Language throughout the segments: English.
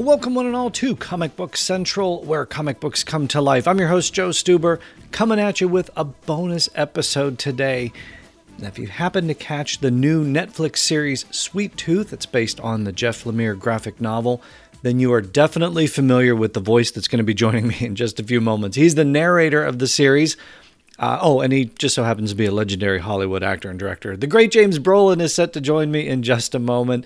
Welcome, one and all, to Comic Book Central, where comic books come to life. I'm your host, Joe Stuber, coming at you with a bonus episode today. Now, if you happen to catch the new Netflix series Sweet Tooth, it's based on the Jeff Lemire graphic novel, then you are definitely familiar with the voice that's going to be joining me in just a few moments. He's the narrator of the series. Uh, oh, and he just so happens to be a legendary Hollywood actor and director. The great James Brolin is set to join me in just a moment.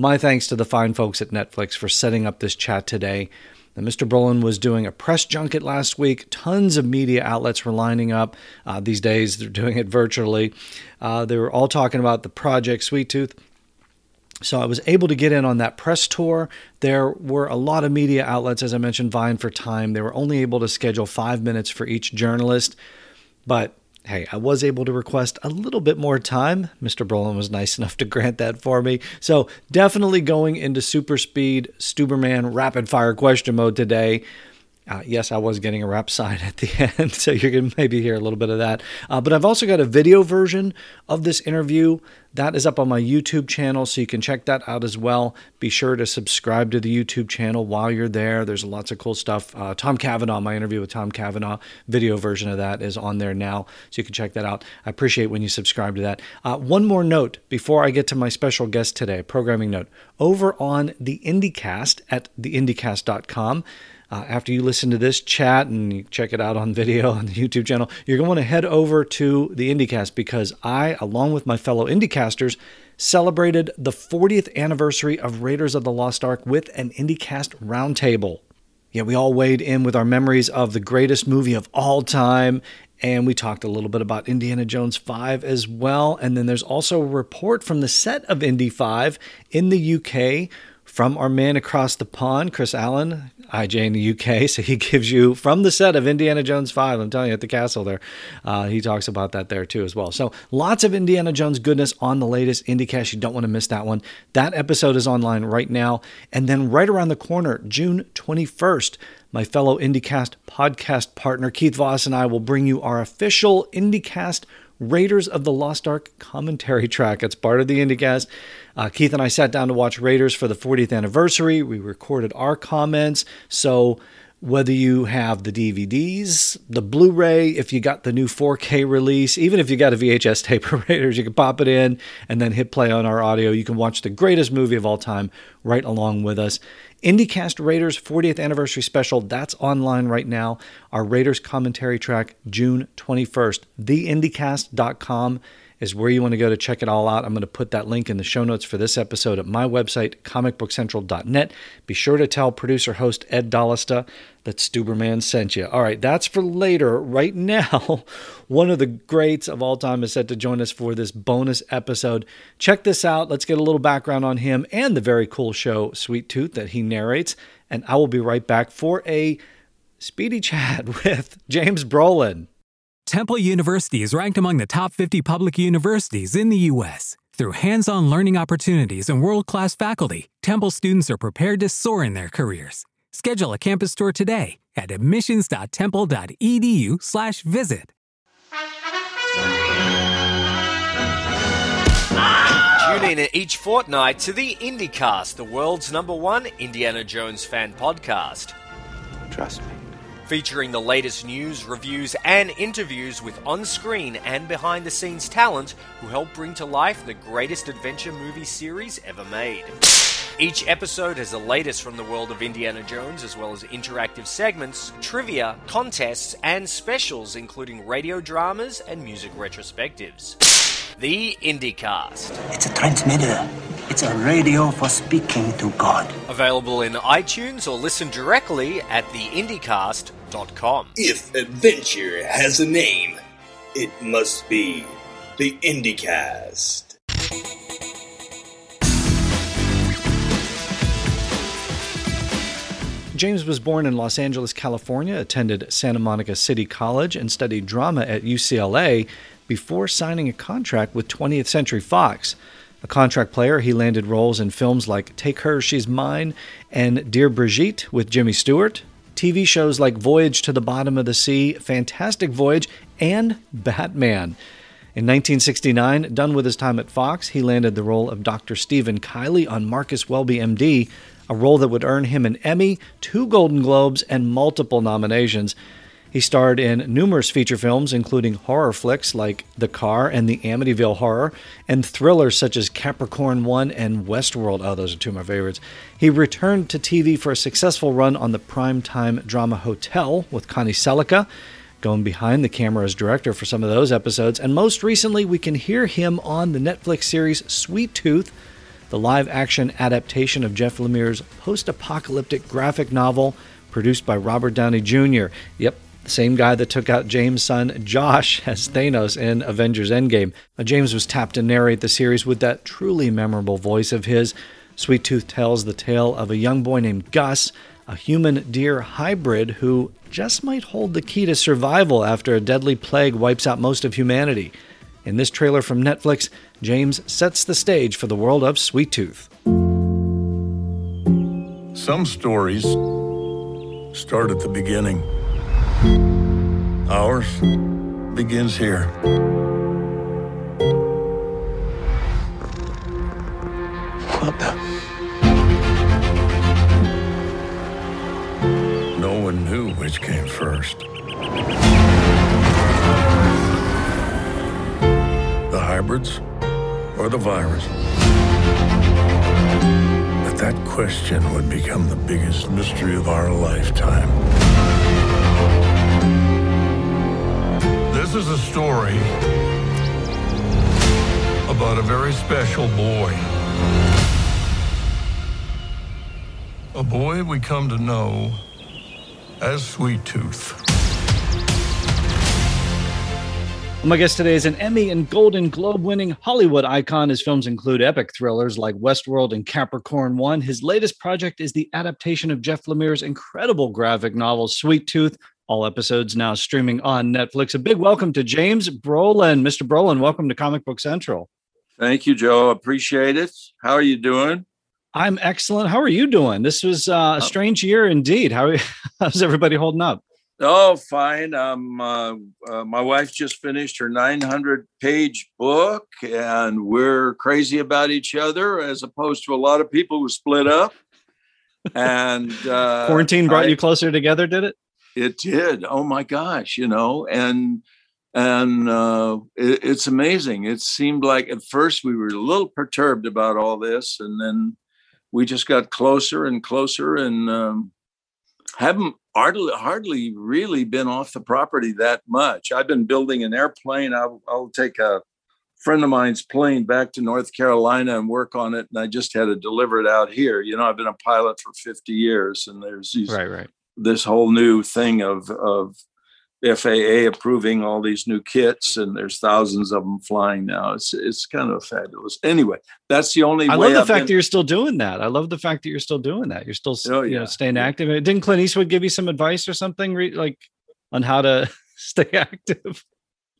My thanks to the fine folks at Netflix for setting up this chat today. Mr. Brolin was doing a press junket last week. Tons of media outlets were lining up. Uh, these days, they're doing it virtually. Uh, they were all talking about the project Sweet Tooth. So I was able to get in on that press tour. There were a lot of media outlets, as I mentioned, vying for time. They were only able to schedule five minutes for each journalist. But hey, I was able to request a little bit more time. Mr. Brolin was nice enough to grant that for me. So definitely going into super speed, Stuberman rapid fire question mode today. Uh, yes, I was getting a wrap sign at the end, so you're going to maybe hear a little bit of that. Uh, but I've also got a video version of this interview that is up on my YouTube channel, so you can check that out as well. Be sure to subscribe to the YouTube channel while you're there. There's lots of cool stuff. Uh, Tom Cavanaugh, my interview with Tom Cavanaugh, video version of that is on there now, so you can check that out. I appreciate when you subscribe to that. Uh, one more note before I get to my special guest today, programming note. Over on the IndyCast at theindycast.com, uh, after you listen to this chat and you check it out on video on the YouTube channel, you're going to head over to the IndyCast because I, along with my fellow IndyCasters, celebrated the 40th anniversary of Raiders of the Lost Ark with an IndyCast roundtable. Yeah, we all weighed in with our memories of the greatest movie of all time, and we talked a little bit about Indiana Jones 5 as well. And then there's also a report from the set of Indy 5 in the UK from our man across the pond, Chris Allen, IJ in the UK. So he gives you from the set of Indiana Jones 5, I'm telling you, at the castle there. Uh, he talks about that there too as well. So lots of Indiana Jones goodness on the latest IndyCast. You don't want to miss that one. That episode is online right now. And then right around the corner, June 21st, my fellow IndyCast podcast partner Keith Voss and I will bring you our official IndyCast Raiders of the Lost Ark commentary track. It's part of the IndyCast. Uh, Keith and I sat down to watch Raiders for the 40th anniversary. We recorded our comments. So, whether you have the DVDs, the Blu ray, if you got the new 4K release, even if you got a VHS tape of Raiders, you can pop it in and then hit play on our audio. You can watch the greatest movie of all time right along with us. IndyCast Raiders 40th Anniversary Special, that's online right now. Our Raiders commentary track, June 21st. TheIndyCast.com is where you want to go to check it all out. I'm going to put that link in the show notes for this episode at my website, comicbookcentral.net. Be sure to tell producer host Ed Dollista that Stuberman sent you. All right, that's for later. Right now, one of the greats of all time is set to join us for this bonus episode. Check this out. Let's get a little background on him and the very cool show, Sweet Tooth, that he narrates. And I will be right back for a speedy chat with James Brolin. Temple University is ranked among the top 50 public universities in the U.S. Through hands on learning opportunities and world class faculty, Temple students are prepared to soar in their careers. Schedule a campus tour today at admissions.temple.edu/slash visit. Tune in each fortnight to the IndyCast, the world's number one Indiana Jones fan podcast. Trust me featuring the latest news, reviews, and interviews with on screen and behind the scenes talent who help bring to life the greatest adventure movie series ever made. Each episode has the latest from the world of Indiana Jones, as well as interactive segments, trivia, contests, and specials, including radio dramas and music retrospectives. The IndyCast. It's a transmitter. It's a radio for speaking to God. Available in iTunes or listen directly at theindycast.com. If adventure has a name, It must be the IndyCast. James was born in Los Angeles, California, attended Santa Monica City College, and studied drama at UCLA before signing a contract with 20th Century Fox. A contract player, he landed roles in films like Take Her, She's Mine and Dear Brigitte with Jimmy Stewart, TV shows like Voyage to the Bottom of the Sea, Fantastic Voyage, and Batman. In 1969, done with his time at Fox, he landed the role of Dr. Stephen Kiley on Marcus Welby, MD, a role that would earn him an Emmy, two Golden Globes, and multiple nominations. He starred in numerous feature films, including horror flicks like The Car and The Amityville Horror, and thrillers such as Capricorn 1 and Westworld. Oh, those are two of my favorites. He returned to TV for a successful run on the primetime drama Hotel with Connie Sellecca, going behind the camera as director for some of those episodes. And most recently, we can hear him on the Netflix series Sweet Tooth the live action adaptation of Jeff Lemire's post apocalyptic graphic novel produced by Robert Downey Jr. Yep, the same guy that took out James' son Josh as Thanos in Avengers Endgame. James was tapped to narrate the series with that truly memorable voice of his. Sweet Tooth tells the tale of a young boy named Gus, a human deer hybrid who just might hold the key to survival after a deadly plague wipes out most of humanity. In this trailer from Netflix, James sets the stage for the world of Sweet Tooth. Some stories start at the beginning. Ours begins here. What the? No one knew which came first. The hybrids or the virus? But that question would become the biggest mystery of our lifetime. This is a story about a very special boy. A boy we come to know as Sweet Tooth. My guest today is an Emmy and Golden Globe winning Hollywood icon. His films include epic thrillers like Westworld and Capricorn 1. His latest project is the adaptation of Jeff Lemire's incredible graphic novel, Sweet Tooth. All episodes now streaming on Netflix. A big welcome to James Brolin. Mr. Brolin, welcome to Comic Book Central. Thank you, Joe. Appreciate it. How are you doing? I'm excellent. How are you doing? This was uh, a oh. strange year indeed. How, how's everybody holding up? Oh, fine. Um, uh, uh, my wife just finished her 900 page book, and we're crazy about each other as opposed to a lot of people who split up. And uh, quarantine brought I, you closer together, did it? It did. Oh my gosh, you know, and and uh, it, it's amazing. It seemed like at first we were a little perturbed about all this, and then we just got closer and closer, and um, haven't hardly hardly really been off the property that much. I've been building an airplane. I'll, I'll take a friend of mine's plane back to North Carolina and work on it, and I just had to deliver it out here. You know, I've been a pilot for 50 years, and there's these, right, right. This whole new thing of of FAA approving all these new kits, and there's thousands of them flying now. It's it's kind of fabulous. Anyway, that's the only. I love the I've fact been... that you're still doing that. I love the fact that you're still doing that. You're still oh, you know staying active. Didn't Clint Eastwood give you some advice or something like on how to stay active?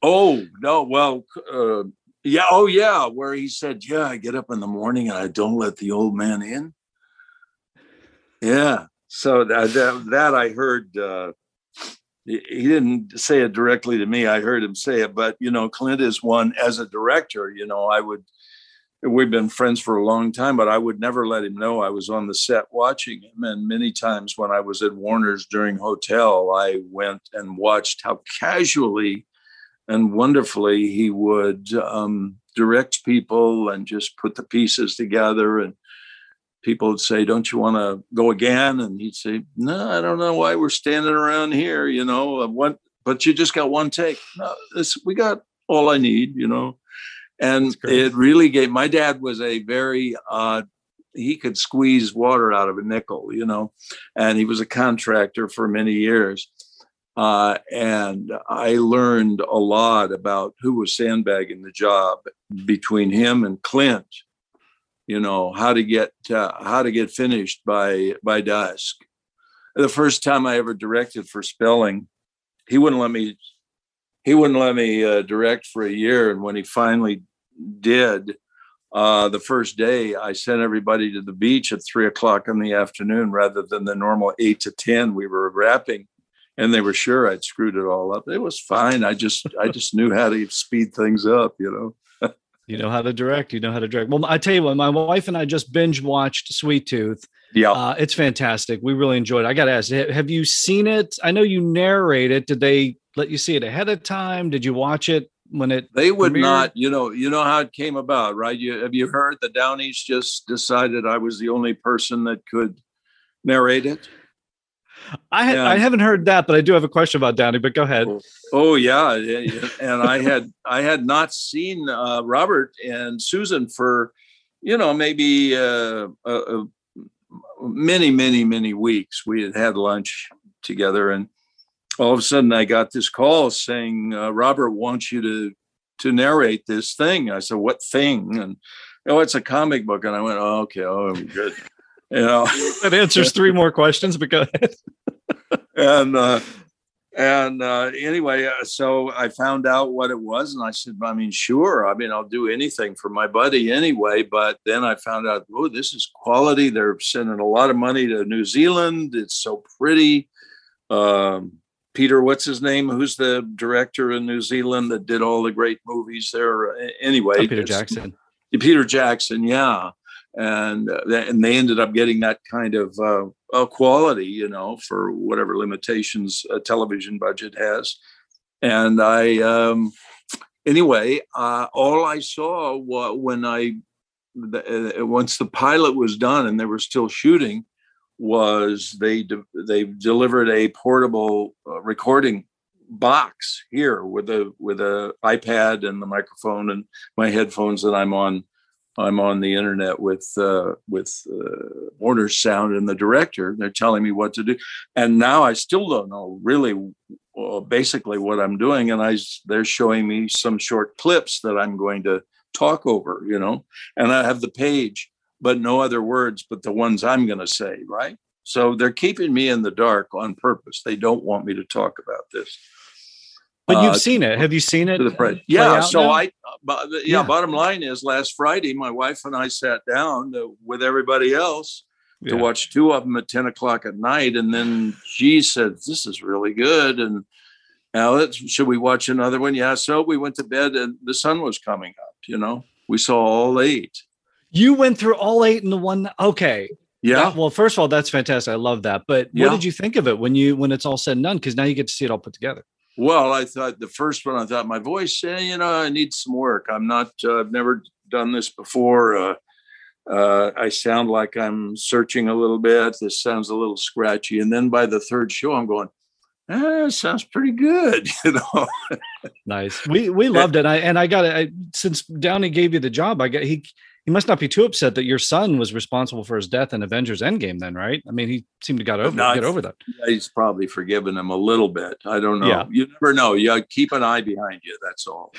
Oh no, well, uh, yeah, oh yeah, where he said, "Yeah, I get up in the morning and I don't let the old man in." Yeah, so that that, that I heard. Uh, he didn't say it directly to me. I heard him say it, but you know, Clint is one as a director. You know, I would. We've been friends for a long time, but I would never let him know I was on the set watching him. And many times when I was at Warner's during Hotel, I went and watched how casually and wonderfully he would um, direct people and just put the pieces together and people would say, "Don't you want to go again?" And he'd say, "No, I don't know why we're standing around here. You know, what? But you just got one take. No, this we got all I need. You know." And it really gave. My dad was a very. Uh, he could squeeze water out of a nickel, you know, and he was a contractor for many years. Uh, and I learned a lot about who was sandbagging the job between him and Clint. You know how to get uh, how to get finished by by dusk. The first time I ever directed for Spelling, he wouldn't let me. He wouldn't let me uh, direct for a year, and when he finally did, uh, the first day I sent everybody to the beach at three o'clock in the afternoon rather than the normal eight to ten we were wrapping and they were sure I'd screwed it all up. It was fine. I just I just knew how to speed things up, you know. you know how to direct. You know how to direct. Well, I tell you what, my wife and I just binge watched Sweet Tooth. Yeah, uh, it's fantastic. We really enjoyed it. I got to ask, have you seen it? I know you narrate it. Did they let you see it ahead of time? Did you watch it when it? They would premiered? not. You know, you know how it came about, right? You have you heard the Downeys just decided I was the only person that could narrate it? I had, I haven't heard that, but I do have a question about Downey. But go ahead. Oh, oh yeah, and I had I had not seen uh, Robert and Susan for you know maybe uh, uh, many many many weeks. We had had lunch together, and all of a sudden I got this call saying uh, Robert wants you to to narrate this thing. I said, "What thing?" And oh, it's a comic book, and I went, "Oh, okay, oh, good." You know, that answers three more questions. But go ahead. and uh, and uh, anyway, uh, so I found out what it was, and I said, "I mean, sure. I mean, I'll do anything for my buddy anyway." But then I found out, oh, this is quality. They're sending a lot of money to New Zealand. It's so pretty. Um, Peter, what's his name? Who's the director in New Zealand that did all the great movies there? Anyway, oh, Peter Jackson. Peter Jackson, yeah and uh, and they ended up getting that kind of uh, quality, you know, for whatever limitations a television budget has. And I, um, anyway, uh, all I saw when I uh, once the pilot was done and they were still shooting was they de- they delivered a portable uh, recording box here with a with a iPad and the microphone and my headphones that I'm on I'm on the internet with uh, with uh, Warner Sound and the director. They're telling me what to do, and now I still don't know really, uh, basically what I'm doing. And I they're showing me some short clips that I'm going to talk over, you know, and I have the page, but no other words but the ones I'm going to say, right? So they're keeping me in the dark on purpose. They don't want me to talk about this. But you've uh, seen it. Have you seen it? The yeah. So now? I, uh, yeah, yeah, Bottom line is, last Friday, my wife and I sat down to, with everybody else yeah. to watch two of them at ten o'clock at night, and then she said, "This is really good." And now, should we watch another one? Yeah. So we went to bed, and the sun was coming up. You know, we saw all eight. You went through all eight in the one. Okay. Yeah. That, well, first of all, that's fantastic. I love that. But what did you think of it when you when it's all said and done? Because now you get to see it all put together. Well, I thought the first one, I thought my voice, eh, you know, I need some work. I'm not, uh, I've never done this before. Uh, uh, I sound like I'm searching a little bit. This sounds a little scratchy. And then by the third show, I'm going, eh, sounds pretty good, you know. nice. We we loved it. I and I got it since Downey gave you the job. I got he he must not be too upset that your son was responsible for his death in Avengers Endgame. Then, right? I mean, he seemed to got over get over that. He's probably forgiven him a little bit. I don't know. Yeah. You never know. You keep an eye behind you. That's all.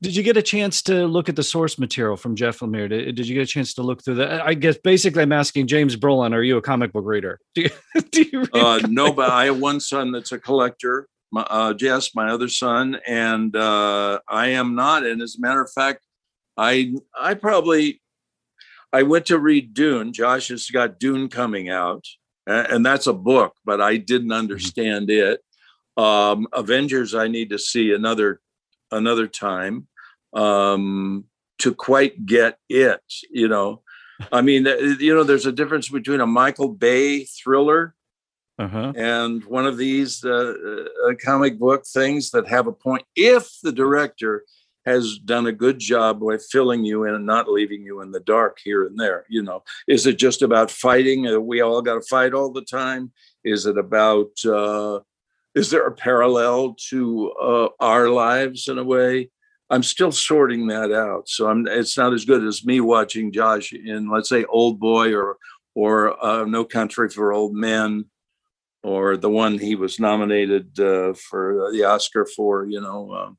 Did you get a chance to look at the source material from Jeff Lemire? Did, did you get a chance to look through that? I guess basically, I'm asking James Brolin, are you a comic book reader? Do you, do you uh, no, but I have one son that's a collector. My, uh, Jess, my other son, and uh, I am not. And as a matter of fact, I I probably I went to read Dune. Josh has got Dune coming out, and that's a book, but I didn't mm-hmm. understand it. Um, Avengers, I need to see another another time um, to quite get it. You know, I mean, you know, there's a difference between a Michael Bay thriller uh-huh. and one of these uh, uh, comic book things that have a point. If the director has done a good job with filling you in and not leaving you in the dark here and there. You know, is it just about fighting? We all got to fight all the time. Is it about? Uh, is there a parallel to uh, our lives in a way? I'm still sorting that out. So I'm. It's not as good as me watching Josh in, let's say, Oldboy or or uh, No Country for Old Men or the one he was nominated uh, for the Oscar for. You know, um,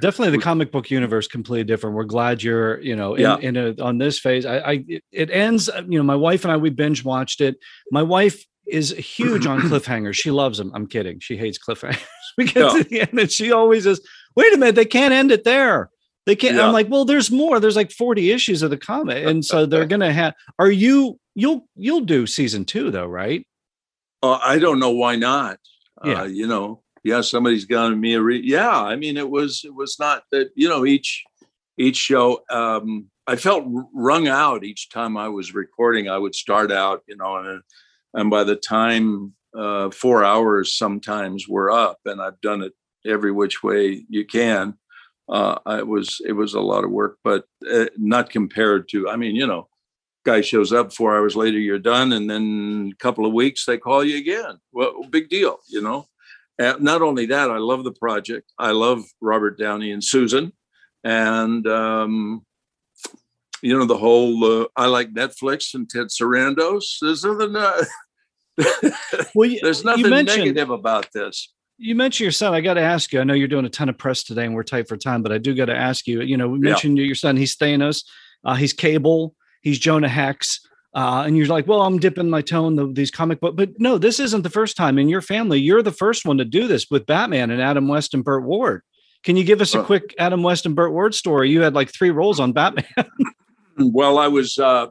definitely the comic book universe completely different. We're glad you're you know in, Yeah. in a, on this phase. I, I it- ends. You know, my wife and I we binge watched it. My wife is huge on cliffhangers. She loves them. I'm kidding. She hates cliffhangers. we get Yeah. to the end and she always is. Wait a minute, they can't end it there. They can't. Yeah. I'm like, well, there's more. There's like 40 issues of the comic, and so they're gonna have. Are you? You'll you'll do season two though, right? uh, I don't know why not. Yeah. Uh, you know, yeah, somebody's gone me a re- yeah. I mean, it was it was not that you know each each show. Um, I felt wrung out each time I was recording. I would start out, you know, and and by the time uh, four hours sometimes were up, and I've done it every which way you can. Uh, it was it was a lot of work, but uh, not compared to. I mean, you know, guy shows up four hours later, you're done, and then a couple of weeks they call you again. Well, big deal, you know. And not only that, I love the project. I love Robert Downey and Susan, and um, you know the whole. Uh, I like Netflix and Ted Sarandos. There's nothing. Uh, Well, you, there's nothing mentioned- negative about this. You mentioned your son. I got to ask you. I know you're doing a ton of press today, and we're tight for time, but I do got to ask you. You know, we Yeah. mentioned your son. He's Thanos. Uh, he's Cable. He's Jonah Hex. Uh, and you're like, well, I'm dipping my toe in the, these comic book, but no, this isn't the first time in your family. You're the first one to do this with Batman and Adam West and Burt Ward. Can you give us a quick Adam West and Burt Ward story? You had like three roles on Batman. well i was uh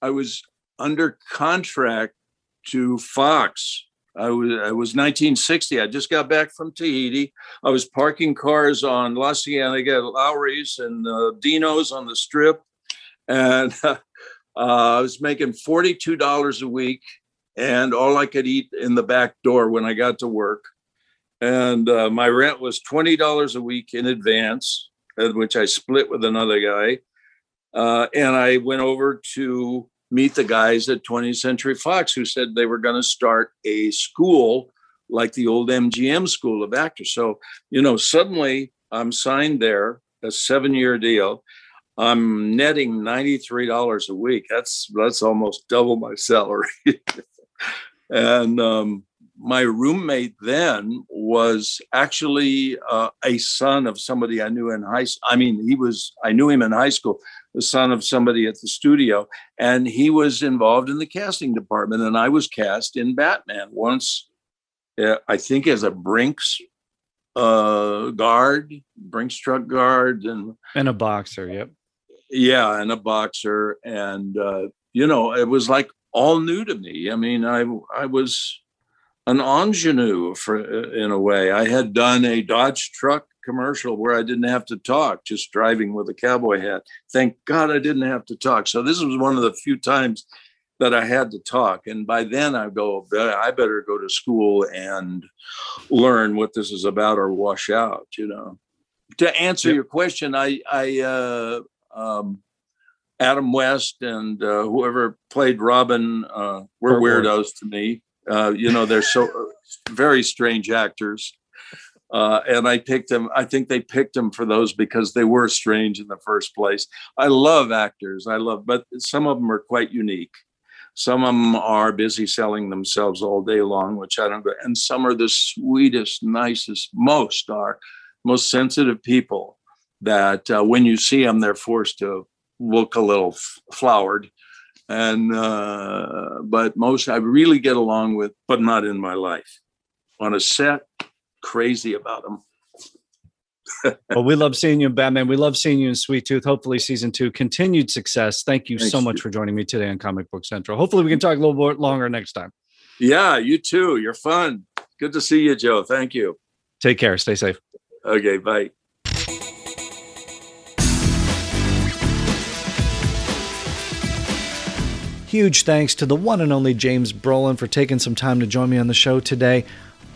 i was under contract to fox i was i was 1960 i just got back from tahiti i was parking cars on la cienega Lawry's and uh, dino's on the strip and uh, i was making $42 a week and all i could eat in the back door when i got to work and uh, my rent was $20 a week in advance uh, which i split with another guy uh, and I went over to meet the guys at 20th Century Fox who said they were going to start a school like the old MGM School of Actors. So, you know, suddenly I'm signed there, a seven year deal. I'm netting $93 a week. That's that's almost double my salary. and um, my roommate then was actually uh, a son of somebody I knew in high school. I mean, he was, I knew him in high school, the son of somebody at the studio. And he was involved in the casting department. And I was cast in Batman once, uh, I think as a Brinks uh, guard, Brinks truck guard. And and a boxer. Yep. Yeah, and a boxer. And, uh, you know, it was like all new to me. I mean, I, I was an ingenue for in a way. I had done a Dodge truck commercial where I didn't have to talk, just driving with a cowboy hat. Thank God I didn't have to talk. So this was one of the few times that I had to talk. And by then I go, I better go to school and learn what this is about or wash out, you know. To answer Yep. your question, I, I, uh, um, Adam West and uh, whoever played Robin uh, were weirdos to me. Uh, you know, they're so very strange actors. Uh, and I picked them. I think they picked them for those because they were strange in the first place. I love actors. I love, but some of them are quite unique. Some of them are busy selling themselves all day long, which I don't. go- And some are the sweetest, nicest. Most are most sensitive people that uh, when you see them, they're forced to look a little f- flowered. And uh, but most I really get along with, but not in my life. On a set, crazy about them. well, we love seeing you in Batman. We love seeing you in Sweet Tooth. Hopefully, season two continued success. Thank you so much for joining me today on Comic Book Central. Hopefully, we can talk a little bit longer next time. Yeah, you too. You're fun. Good to see you, Joe. Thank you. Take care. Stay safe. Okay, bye. Huge thanks to the one and only James Brolin for taking some time to join me on the show today.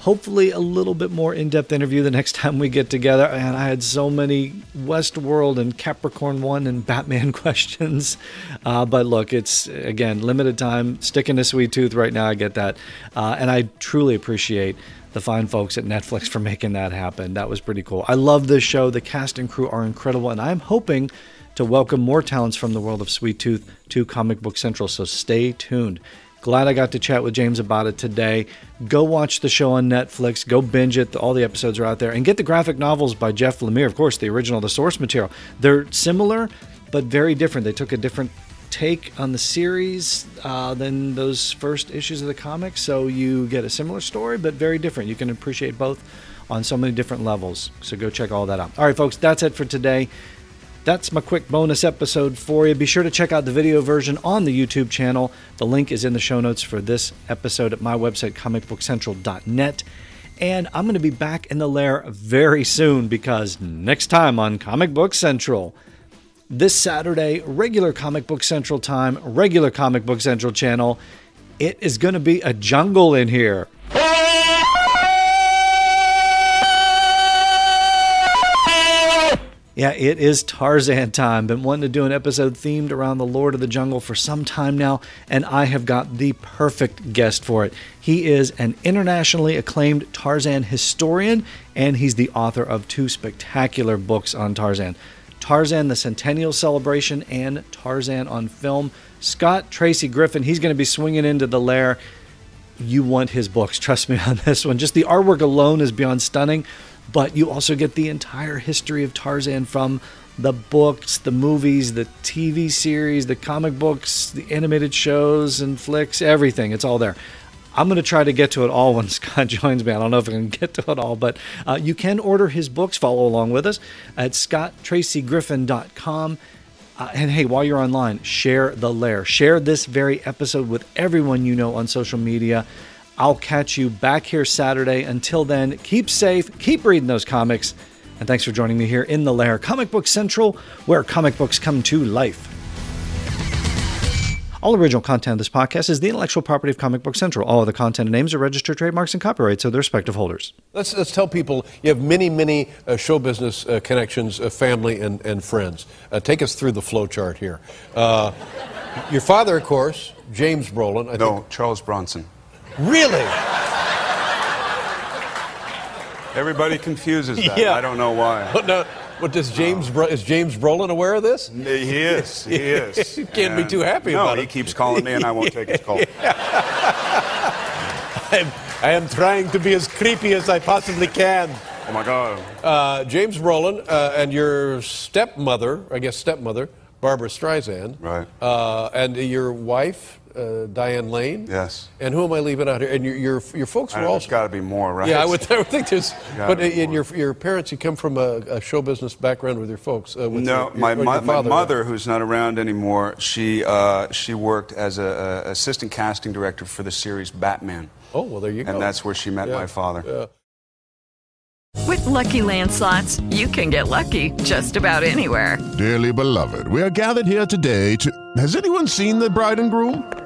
Hopefully, a little bit more in depth interview the next time we get together. And I had so many Westworld and Capricorn 1 and Batman questions. Uh, but look, it's again limited time. Sticking to Sweet Tooth right now, I get that. Uh, and I truly appreciate the fine folks at Netflix for making that happen. That was pretty cool. I love this show. The cast and crew are incredible. And I'm hoping to welcome more talents from the world of Sweet Tooth to Comic Book Central. So stay tuned. Glad I got to chat with James about it today. Go watch the show on Netflix. Go binge it. All the episodes are out there. And get the graphic novels by Jeff Lemire, of course, the original, the source material. They're similar, but very different. They took a different take on the series uh, than those first issues of the comic. So you get a similar story, but very different. You can appreciate both on so many different levels. So go check all that out. All right, folks, that's it for today. That's my quick bonus episode for you. Be sure to check out the video version on the YouTube channel. The link is in the show notes for this episode at my website, comicbookcentral.net. And I'm going to be back in the lair very soon because next time on Comic Book Central, this Saturday, regular Comic Book Central time, regular Comic Book Central channel, it is going to be a jungle in here. Yeah, it is Tarzan time. Been wanting to do an episode themed around the Lord of the Jungle for some time now, and I have got the perfect guest for it. He is an internationally acclaimed Tarzan historian, and he's the author of two spectacular books on Tarzan Tarzan the Centennial Celebration and Tarzan on Film. Scott Tracy Griffin, he's going to be swinging into the lair. You want his books, trust me on this one. Just the artwork alone is beyond stunning but you also get the entire history of Tarzan from the books, the movies, the TV series, the comic books, the animated shows and flicks, everything. It's all there. I'm going to try to get to it all when Scott joins me. I don't know if I can get to it all, but uh, you can order his books, follow along with us at scotttracygriffin.com. Uh, and hey, while you're online, share the lair. Share this very episode with everyone you know on social media. I'll catch you back here Saturday. Until then, keep safe, keep reading those comics, and thanks for joining me here in the Lair, Comic Book Central, where comic books come to life. All original content of this podcast is the intellectual property of Comic Book Central. All other content and names are registered trademarks and copyrights of their respective holders. Let's, let's tell people you have many, many uh, show business uh, connections, uh, family, and, and friends. Uh, take us through the flow chart here. Uh, your father, of course, James Brolin. I no, think. Charles Bronson. Really? Everybody confuses that. Yeah. I don't know why. But no, but does James Bro- is James Brolin aware of this? He is. He is. he can't and be too happy no, about it. he keeps calling me, and I won't take his call. I'm, I am trying to be as creepy as I possibly can. Oh my God. Uh, James Brolin uh, and your stepmother, I guess stepmother, Barbra Streisand. Right. Uh, and your wife, uh, Diane Lane. Yes. And who am I leaving out here? And your your, your folks were also. There's got to be more, right? Yeah, I would, I would think there's. But in your your parents, you come from a, a show business background with your folks. Uh, with no, your, my, your, my, father, my mother, who's not around anymore, she uh, she worked as a, a, assistant casting director for the series Batman. Oh well, there you go. And that's where she met yeah. my father. Yeah. With lucky landslots, you can get lucky just about anywhere. Dearly beloved, we are gathered here today to. Has anyone seen the bride and groom?